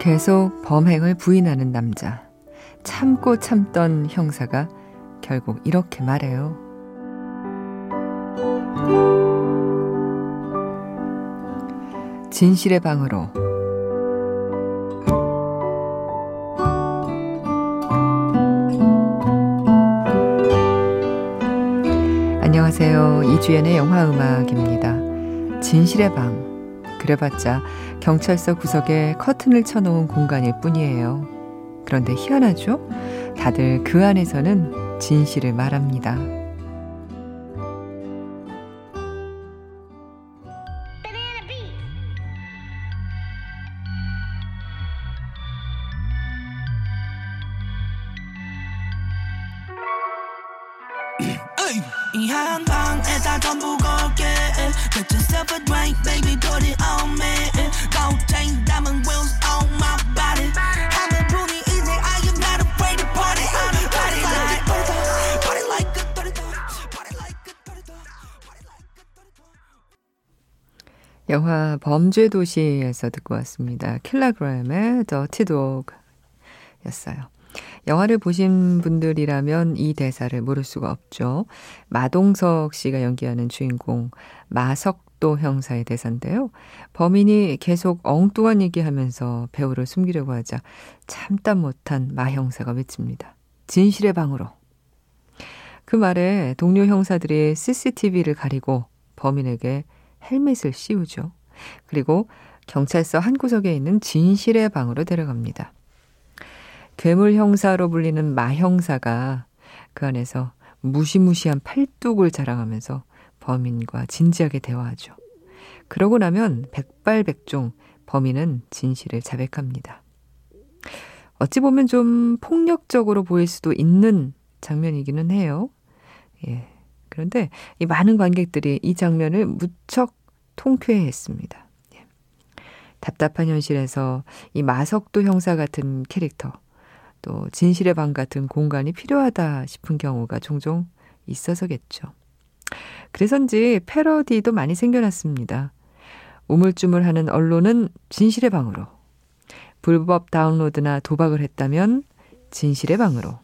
계속 범행을 부인하는 남자. 참고 참던 형사가 결국 이렇게 말해요. 진실의 방으로 안녕하세요. 이주연의 영화 음악입니다. 진실의 방. 그래봤자 경찰서 구석에 커튼을 쳐놓은 공간일 뿐이에요. 그런데 희한하죠? 다들 그 안에서는 진실을 말합니다. 범죄도시에서 듣고 왔습니다. 킬라그램의 더티 도그 였어요. 영화를 보신 분들이라면 이 대사를 모를 수가 없죠. 마동석 씨가 연기하는 주인공 마석도 형사의 대사인데요. 범인이 계속 엉뚱한 얘기하면서 배우를 숨기려고 하자 참다 못한 마 형사가 외칩니다. 진실의 방으로. 그 말에 동료 형사들이 CCTV를 가리고 범인에게 헬멧을 씌우죠. 그리고 경찰서 한 구석에 있는 진실의 방으로 데려갑니다. 괴물 형사로 불리는 마 형사가 그 안에서 무시무시한 팔뚝을 자랑하면서 범인과 진지하게 대화하죠. 그러고 나면 백발백중 범인은 진실을 자백합니다. 어찌 보면 좀 폭력적으로 보일 수도 있는 장면이기는 해요. 예. 그런데 이 많은 관객들이 이 장면을 무척 통쾌해 했습니다. 예. 답답한 현실에서 이 마석도 형사 같은 캐릭터, 또 진실의 방 같은 공간이 필요하다 싶은 경우가 종종 있어서겠죠. 그래서인지 패러디도 많이 생겨났습니다. 우물쭈물하는 언론은 진실의 방으로, 불법 다운로드나 도박을 했다면 진실의 방으로,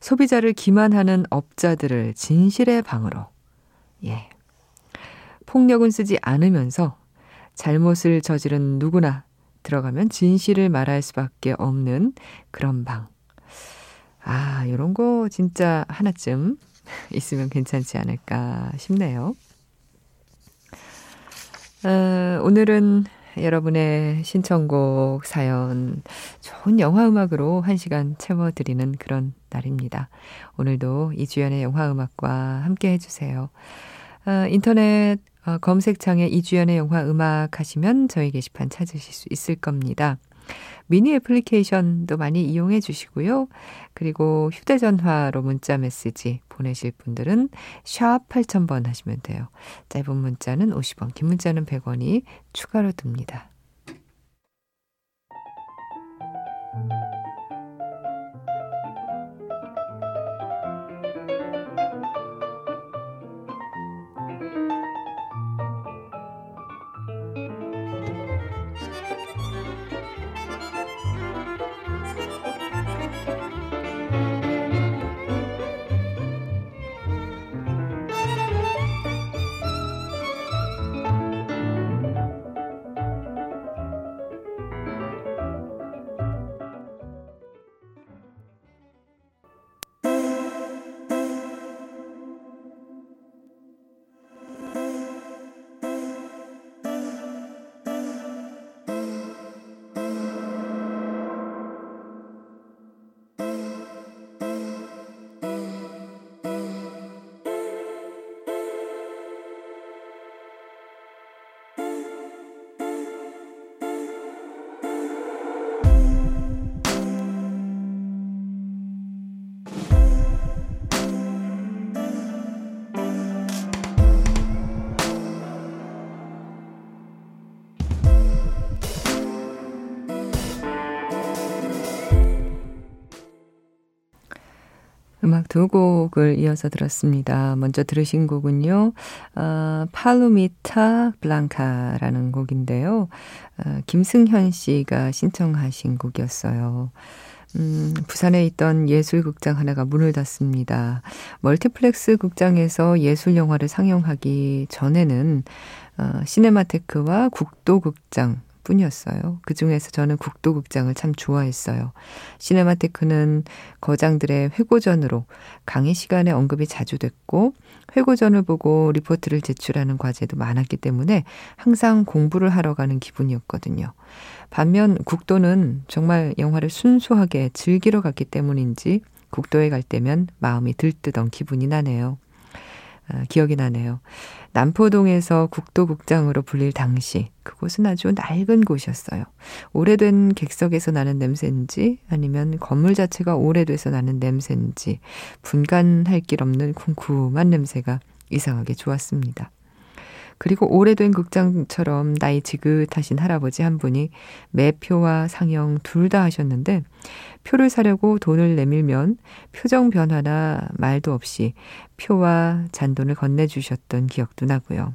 소비자를 기만하는 업자들을 진실의 방으로, 예. 폭력은 쓰지 않으면서 잘못을 저지른 누구나 들어가면 진실을 말할 수밖에 없는 그런 방. 아, 요런 거 진짜 하나쯤 있으면 괜찮지 않을까 싶네요. 어, 오늘은 여러분의 신청곡 사연 좋은 영화 음악으로 한 시간 채워드리는 그런 날입니다. 오늘도 이주연의 영화 음악과 함께 해주세요. 어, 인터넷 어, 검색창에 이주연의 영화 음악 하시면 저희 게시판 찾으실 수 있을 겁니다. 미니 애플리케이션도 많이 이용해 주시고요. 그리고 휴대전화로 문자 메시지 보내실 분들은 샵 8000번 하시면 돼요. 짧은 문자는 50원, 긴 문자는 100원이 추가로 듭니다. 두 곡을 이어서 들었습니다. 먼저 들으신 곡은요, 어, Palomita Blanca라는 곡인데요. 어, 김승현 씨가 신청하신 곡이었어요. 음, 부산에 있던 예술극장 하나가 문을 닫습니다. 멀티플렉스 극장에서 예술 영화를 상영하기 전에는 어, 시네마테크와 국도극장 뿐이었어요. 그 중에서 저는 국도극장을 참 좋아했어요. 시네마테크는 거장들의 회고전으로 강의 시간에 언급이 자주 됐고, 회고전을 보고 리포트를 제출하는 과제도 많았기 때문에 항상 공부를 하러 가는 기분이었거든요. 반면 국도는 정말 영화를 순수하게 즐기러 갔기 때문인지 국도에 갈 때면 마음이 들뜨던 기분이 나네요. 아, 기억이 나네요. 남포동에서 국도국장으로 불릴 당시 그곳은 아주 낡은 곳이었어요. 오래된 객석에서 나는 냄새인지 아니면 건물 자체가 오래돼서 나는 냄새인지 분간할 길 없는 쿰쿰한 냄새가 이상하게 좋았습니다. 그리고 오래된 극장처럼 나이 지긋하신 할아버지 한 분이 매표와 상영 둘 다 하셨는데 표를 사려고 돈을 내밀면 표정 변화나 말도 없이 표와 잔돈을 건네주셨던 기억도 나고요.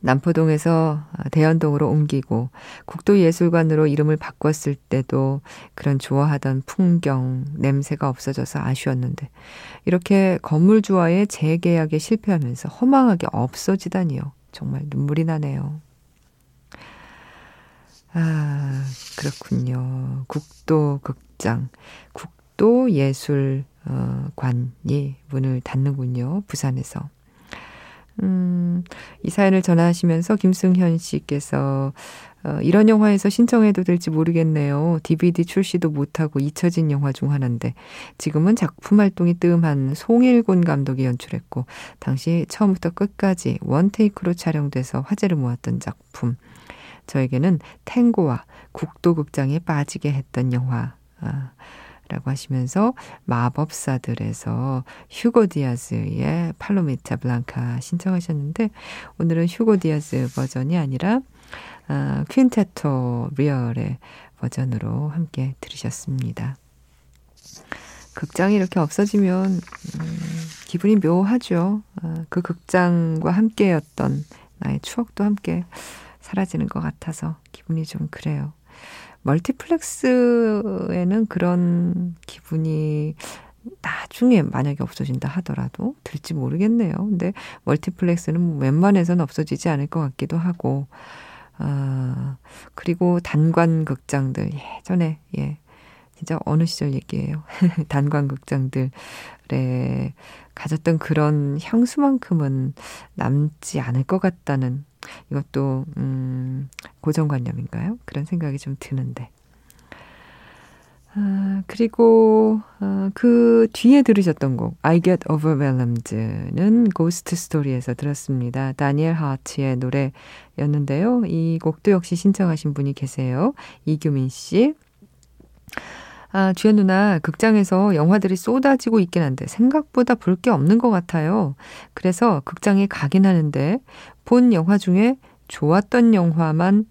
남포동에서 대연동으로 옮기고 국도예술관으로 이름을 바꿨을 때도 그런 좋아하던 풍경, 냄새가 없어져서 아쉬웠는데 이렇게 건물주와의 재계약에 실패하면서 허망하게 없어지다니요. 정말 눈물이 나네요. 아, 그렇군요. 국도 극장, 국도 예술관이 문을 닫는군요. 부산에서. 음, 이 사연을 전하시면서 김승현 씨께서 어, 이런 영화에서 신청해도 될지 모르겠네요. DVD 출시도 못하고 잊혀진 영화 중 하나인데 지금은 작품 활동이 뜸한 송일곤 감독이 연출했고 당시 처음부터 끝까지 원테이크로 촬영돼서 화제를 모았던 작품. 저에게는 탱고와 국도극장에 빠지게 했던 영화. 아, 라고 하시면서 마법사들에서 휴고 디아즈의 Palomita Blanca 신청하셨는데 오늘은 휴고 디아즈 버전이 아니라 아, 퀸테토 리얼의 버전으로 함께 들으셨습니다. 극장이 이렇게 없어지면 음, 기분이 묘하죠. 아, 그 극장과 함께였던 나의 추억도 함께 사라지는 것 같아서 기분이 좀 그래요. 멀티플렉스에는 그런 기분이 나중에 만약에 없어진다 하더라도 들지 모르겠네요. 근데 멀티플렉스는 웬만해서는 없어지지 않을 것 같기도 하고, 아, 그리고 단관 극장들, 예전에, 예, 진짜 어느 시절 얘기예요. 단관 극장들에 가졌던 그런 향수만큼은 남지 않을 것 같다는 이것도 음, 고정관념인가요? 그런 생각이 좀 드는데. 아, 그리고 아, 그 뒤에 들으셨던 곡 I Get Overwhelmed는 고스트 스토리에서 들었습니다. 다니엘 하트의 노래였는데요. 이 곡도 역시 신청하신 분이 계세요. 이규민 씨. 아, 주연 누나, 극장에서 영화들이 쏟아지고 있긴 한데 생각보다 볼 게 없는 것 같아요. 그래서 극장에 가긴 하는데 본 영화 중에 좋았던 영화만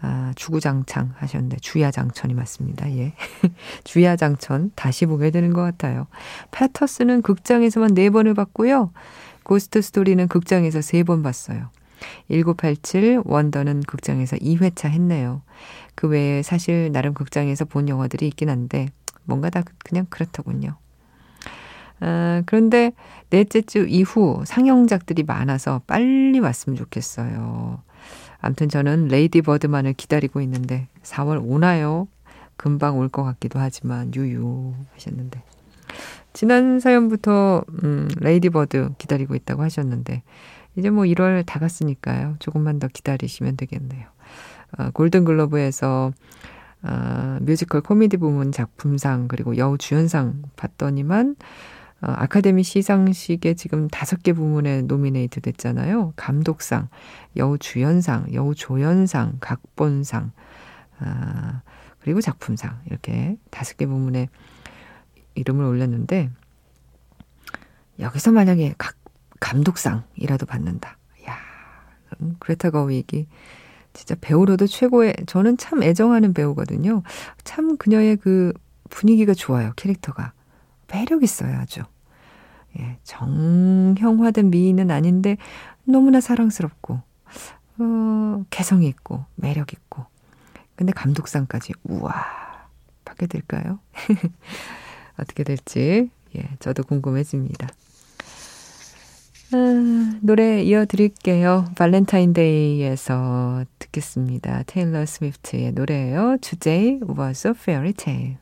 아, 주구장창 하셨는데 주야장천이 맞습니다. 예. 주야장천 다시 보게 되는 것 같아요. 패터스는 극장에서만 4번을 봤고요. 고스트 스토리는 극장에서 3번 봤어요. 1987 원더는 극장에서 2회차 했네요. 그 외에 사실 나름 극장에서 본 영화들이 있긴 한데 뭔가 다 그냥 그렇더군요. 아, 그런데 넷째 주 이후 상영작들이 많아서 빨리 왔으면 좋겠어요. 암튼 저는 레이디 버드만을 기다리고 있는데 4월 오나요? 금방 올 것 같기도 하지만 유유 하셨는데 지난 사연부터 음, 레이디 버드 기다리고 있다고 하셨는데 이제 뭐 1월 다 갔으니까요. 조금만 더 기다리시면 되겠네요. 어, 골든글러브에서 어, 뮤지컬 코미디 부문 작품상 그리고 여우 주연상 받더니만 어, 아카데미 시상식에 지금 다섯 개 부문에 노미네이트 됐잖아요. 감독상, 여우 주연상, 여우 조연상, 각본상, 아, 그리고 작품상 이렇게 다섯 개 부문에 이름을 올렸는데 여기서 만약에 각 감독상이라도 받는다. 야, 그레타 거윅이 진짜 배우로도 최고의 저는 참 애정하는 배우거든요. 참 그녀의 그 분위기가 좋아요. 캐릭터가. 매력 있어요, 아주. 예, 정형화된 미인은 아닌데 너무나 사랑스럽고, 어, 개성이 있고, 매력 있고. 근데 감독상까지, 우와, 받게 될까요? 어떻게 될지, 예, 저도 궁금해집니다. 아, 노래 이어드릴게요. 발렌타인데이에서 듣겠습니다. 테일러 스위프트의 노래예요. Today was a fairy tale.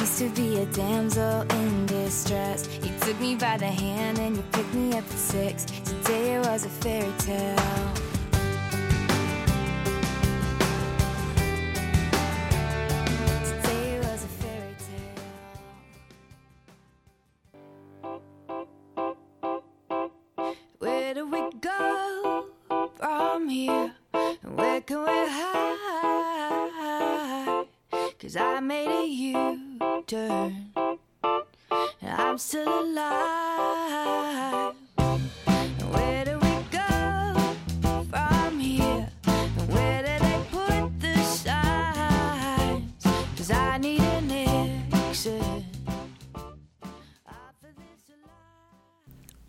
Used to be a damsel in distress. You took me by the hand and you picked me up at six. Today it was a fairy tale.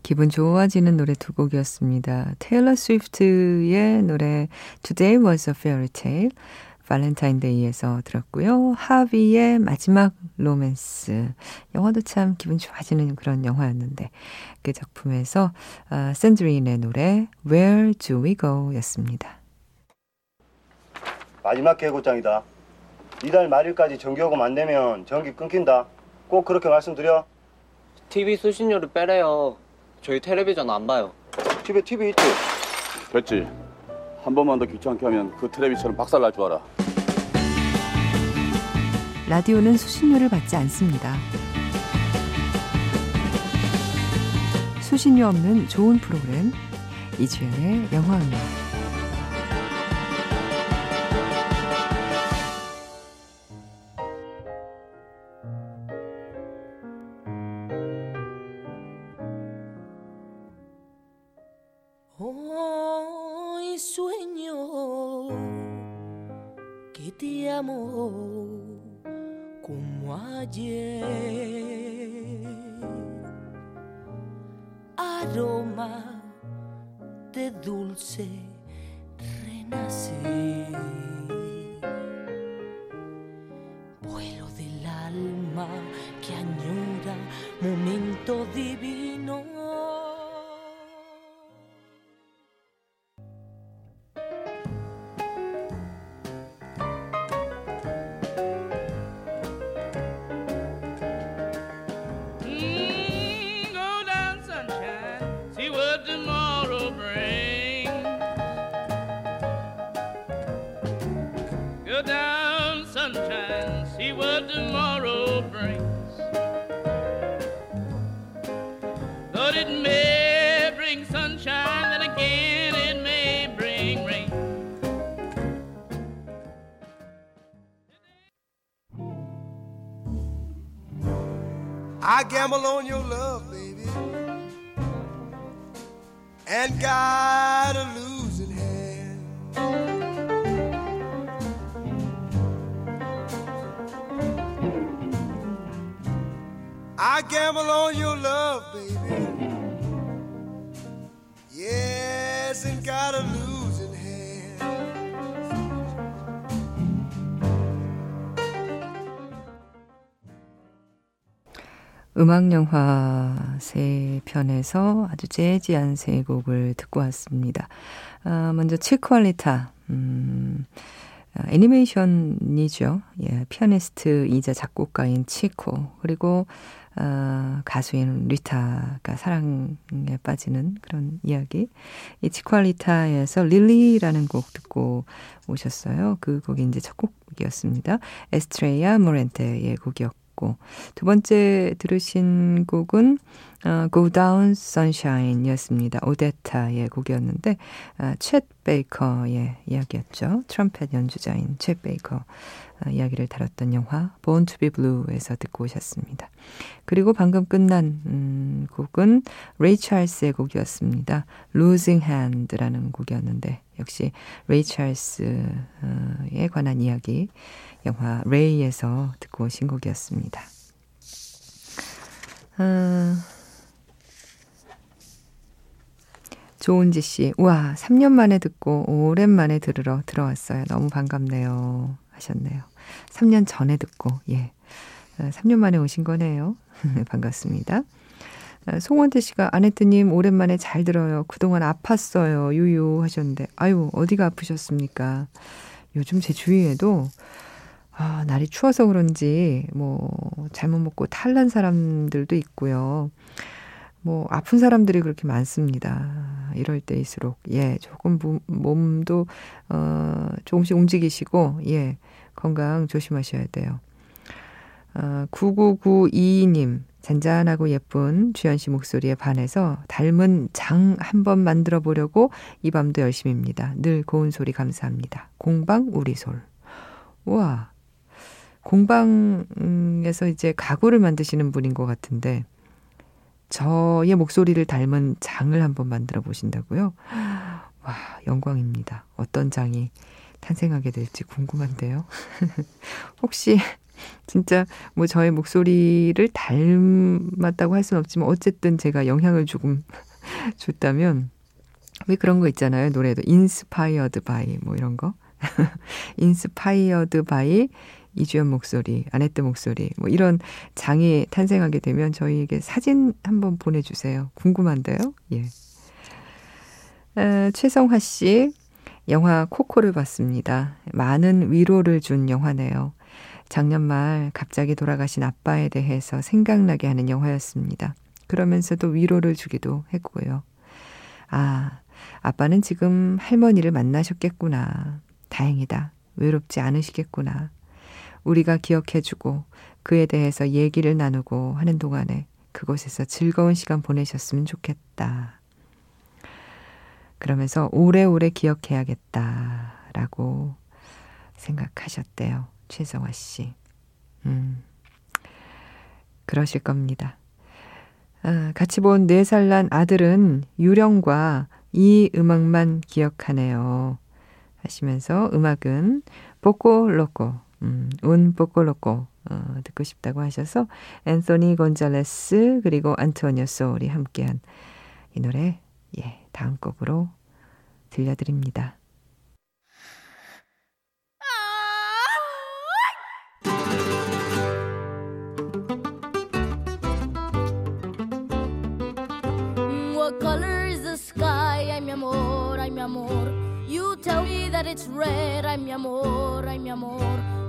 기분 좋아지는 노래 두 곡이었습니다. 테일러 스위프트의 노래 Today was a fairy tale 발렌타인데이에서 들었고요. 하비의 마지막 로맨스. 영화도 참 기분 좋아지는 그런 영화였는데 그 작품에서 어, 샌드린의 노래 Where Do We Go 였습니다. 마지막 개고장이다. 이달 말일까지 전기요금 안 내면 전기 끊긴다. 꼭 그렇게 말씀드려. TV 수신료를 빼래요. 저희 텔레비전 안 봐요. 집에 TV 있지? 됐지. 한 번만 더 귀찮게 하면 그 텔레비처럼 박살 날 줄 알아. 라디오는 수신료를 받지 않습니다. 수신료 없는 좋은 프로그램 이주연의 영화음악 que te amo como ayer. Aroma de dulce renacer. Gamble on your love, baby, and got a losing hand. I gamble on your love, baby. Yes, and got a losing 음악 영화 세 편에서 아주 재즈한 세 곡을 듣고 왔습니다. 아, 먼저 치퀄리타 음, 아, 애니메이션이죠. 예, 피아니스트이자 작곡가인 치코 그리고 아, 가수인 리타가 사랑에 빠지는 그런 이야기. 이 치퀄리타에서 릴리라는 곡 듣고 오셨어요. 그 곡이 이제 첫 곡이었습니다. 에스트레이아 모렌테의 곡이었고 두 번째 들으신 곡은 어, Go Down Sunshine 였습니다. 오데타의 곡이었는데, 아, 챗 베이커의 이야기였죠. 트럼펫 연주자인 챗 베이커 아, 이야기를 다뤘던 영화 Born to be Blue에서 듣고 오셨습니다. 그리고 방금 끝난 음, 곡은 레이 찰스의 곡이었습니다. Losing Hand라는 곡이었는데 역시 레이 찰스에 관한 이야기 영화 레이에서 듣고 오신 곡이었습니다. 어, 조은지 씨, 우와, 3년 만에 듣고 오랜만에 들으러 들어왔어요. 너무 반갑네요. 하셨네요. 3년 전에 듣고, 예. 3년 어, 만에 오신 거네요. 반갑습니다. 어, 송원태 씨가 아내뜨님 오랜만에 잘 들어요. 그동안 아팠어요. 유유 하셨는데, 아유, 어디가 아프셨습니까? 요즘 제 주위에도 아, 날이 추워서 그런지 뭐 잘못 먹고 탈난 사람들도 있고요. 뭐 아픈 사람들이 그렇게 많습니다. 이럴 때일수록 예 조금 몸도 어 조금씩 움직이시고 예 건강 조심하셔야 돼요. 어 9992님 잔잔하고 예쁜 주현 씨 목소리에 반해서 닮은 장 한번 만들어 보려고 이 밤도 열심입니다. 늘 고운 소리 감사합니다. 공방 우리솔. 우와. 공방에서 이제 가구를 만드시는 분인 것 같은데 저의 목소리를 닮은 장을 한번 만들어 보신다고요? 와, 영광입니다. 어떤 장이 탄생하게 될지 궁금한데요. 혹시 진짜 뭐 저의 목소리를 닮았다고 할 수는 없지만 어쨌든 제가 영향을 조금 줬다면 왜 그런 거 있잖아요. 노래도 inspired by 뭐 이런 거. Inspired by 이주연 목소리, 아네트 목소리, 뭐 이런 장이 탄생하게 되면 저희에게 사진 한번 보내주세요. 궁금한데요? 예. 에, 최성화 씨, 영화 코코를 봤습니다. 많은 위로를 준 영화네요. 작년 말 갑자기 돌아가신 아빠에 대해서 생각나게 하는 영화였습니다. 그러면서도 위로를 주기도 했고요. 아, 아빠는 지금 할머니를 만나셨겠구나. 다행이다. 외롭지 않으시겠구나. 우리가 기억해주고 그에 대해서 얘기를 나누고 하는 동안에 그곳에서 즐거운 시간 보내셨으면 좋겠다. 그러면서 오래오래 기억해야겠다라고 생각하셨대요. 최성화 씨. 음, 그러실 겁니다. 아, 같이 본 4살 난 아들은 유령과 이 음악만 기억하네요. 하시면서 음악은 보꼬 로꼬 음, 운 포콜로코 어, 듣고 싶다고 하셔서 앤소니 곤잘레스 그리고 안토니오 소울이 함께한 이 노래 예 다음 곡으로 들려드립니다.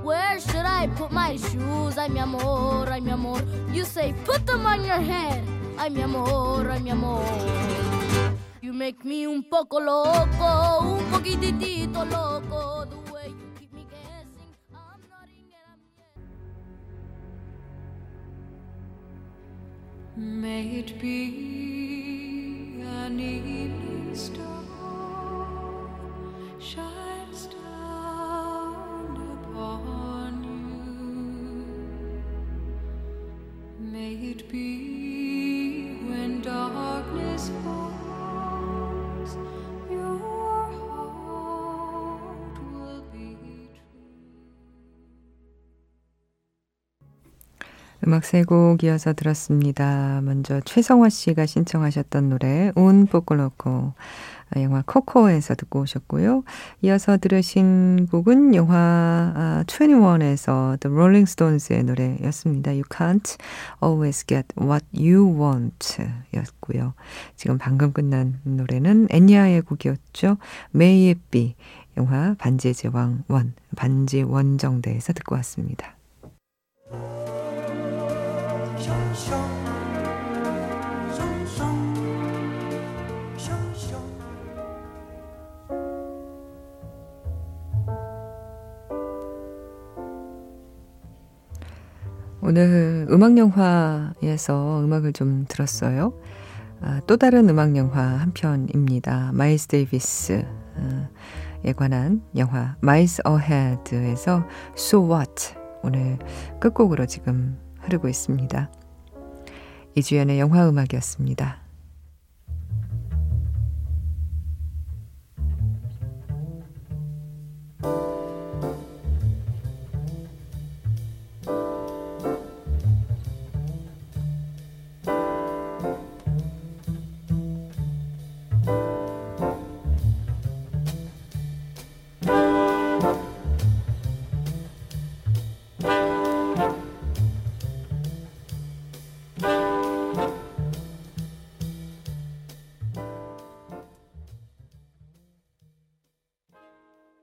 Where should I put my shoes? Ay, mi amor, ay, mi amor. You say, put them on your head. Ay, mi amor, ay, mi amor. You make me un poco loco, un poquitito loco. The way you keep me guessing, I'm yes. May it be 음악 세 곡 이어서 들었습니다. 먼저 최성화 씨가 신청하셨던 노래 운 포콜로코 영화 코코에서 듣고 오셨고요. 이어서 들으신 곡은 영화 아, 21에서 The Rolling Stones의 노래였습니다. You can't always get what you want 였고요. 지금 방금 끝난 노래는 애니아의 곡이었죠. May it be 영화 반지의 제왕 원 반지 원정대에서 듣고 왔습니다. 오늘 음악 영화에서 음악을 좀 들었어요. 아, 또 다른 음악 영화 한 편입니다. 마일스 데이비스에 관한 영화 마일스 어헤드에서 So What 오늘 끝곡으로 지금 흐르고 있습니다. 이주연의 영화 음악이었습니다.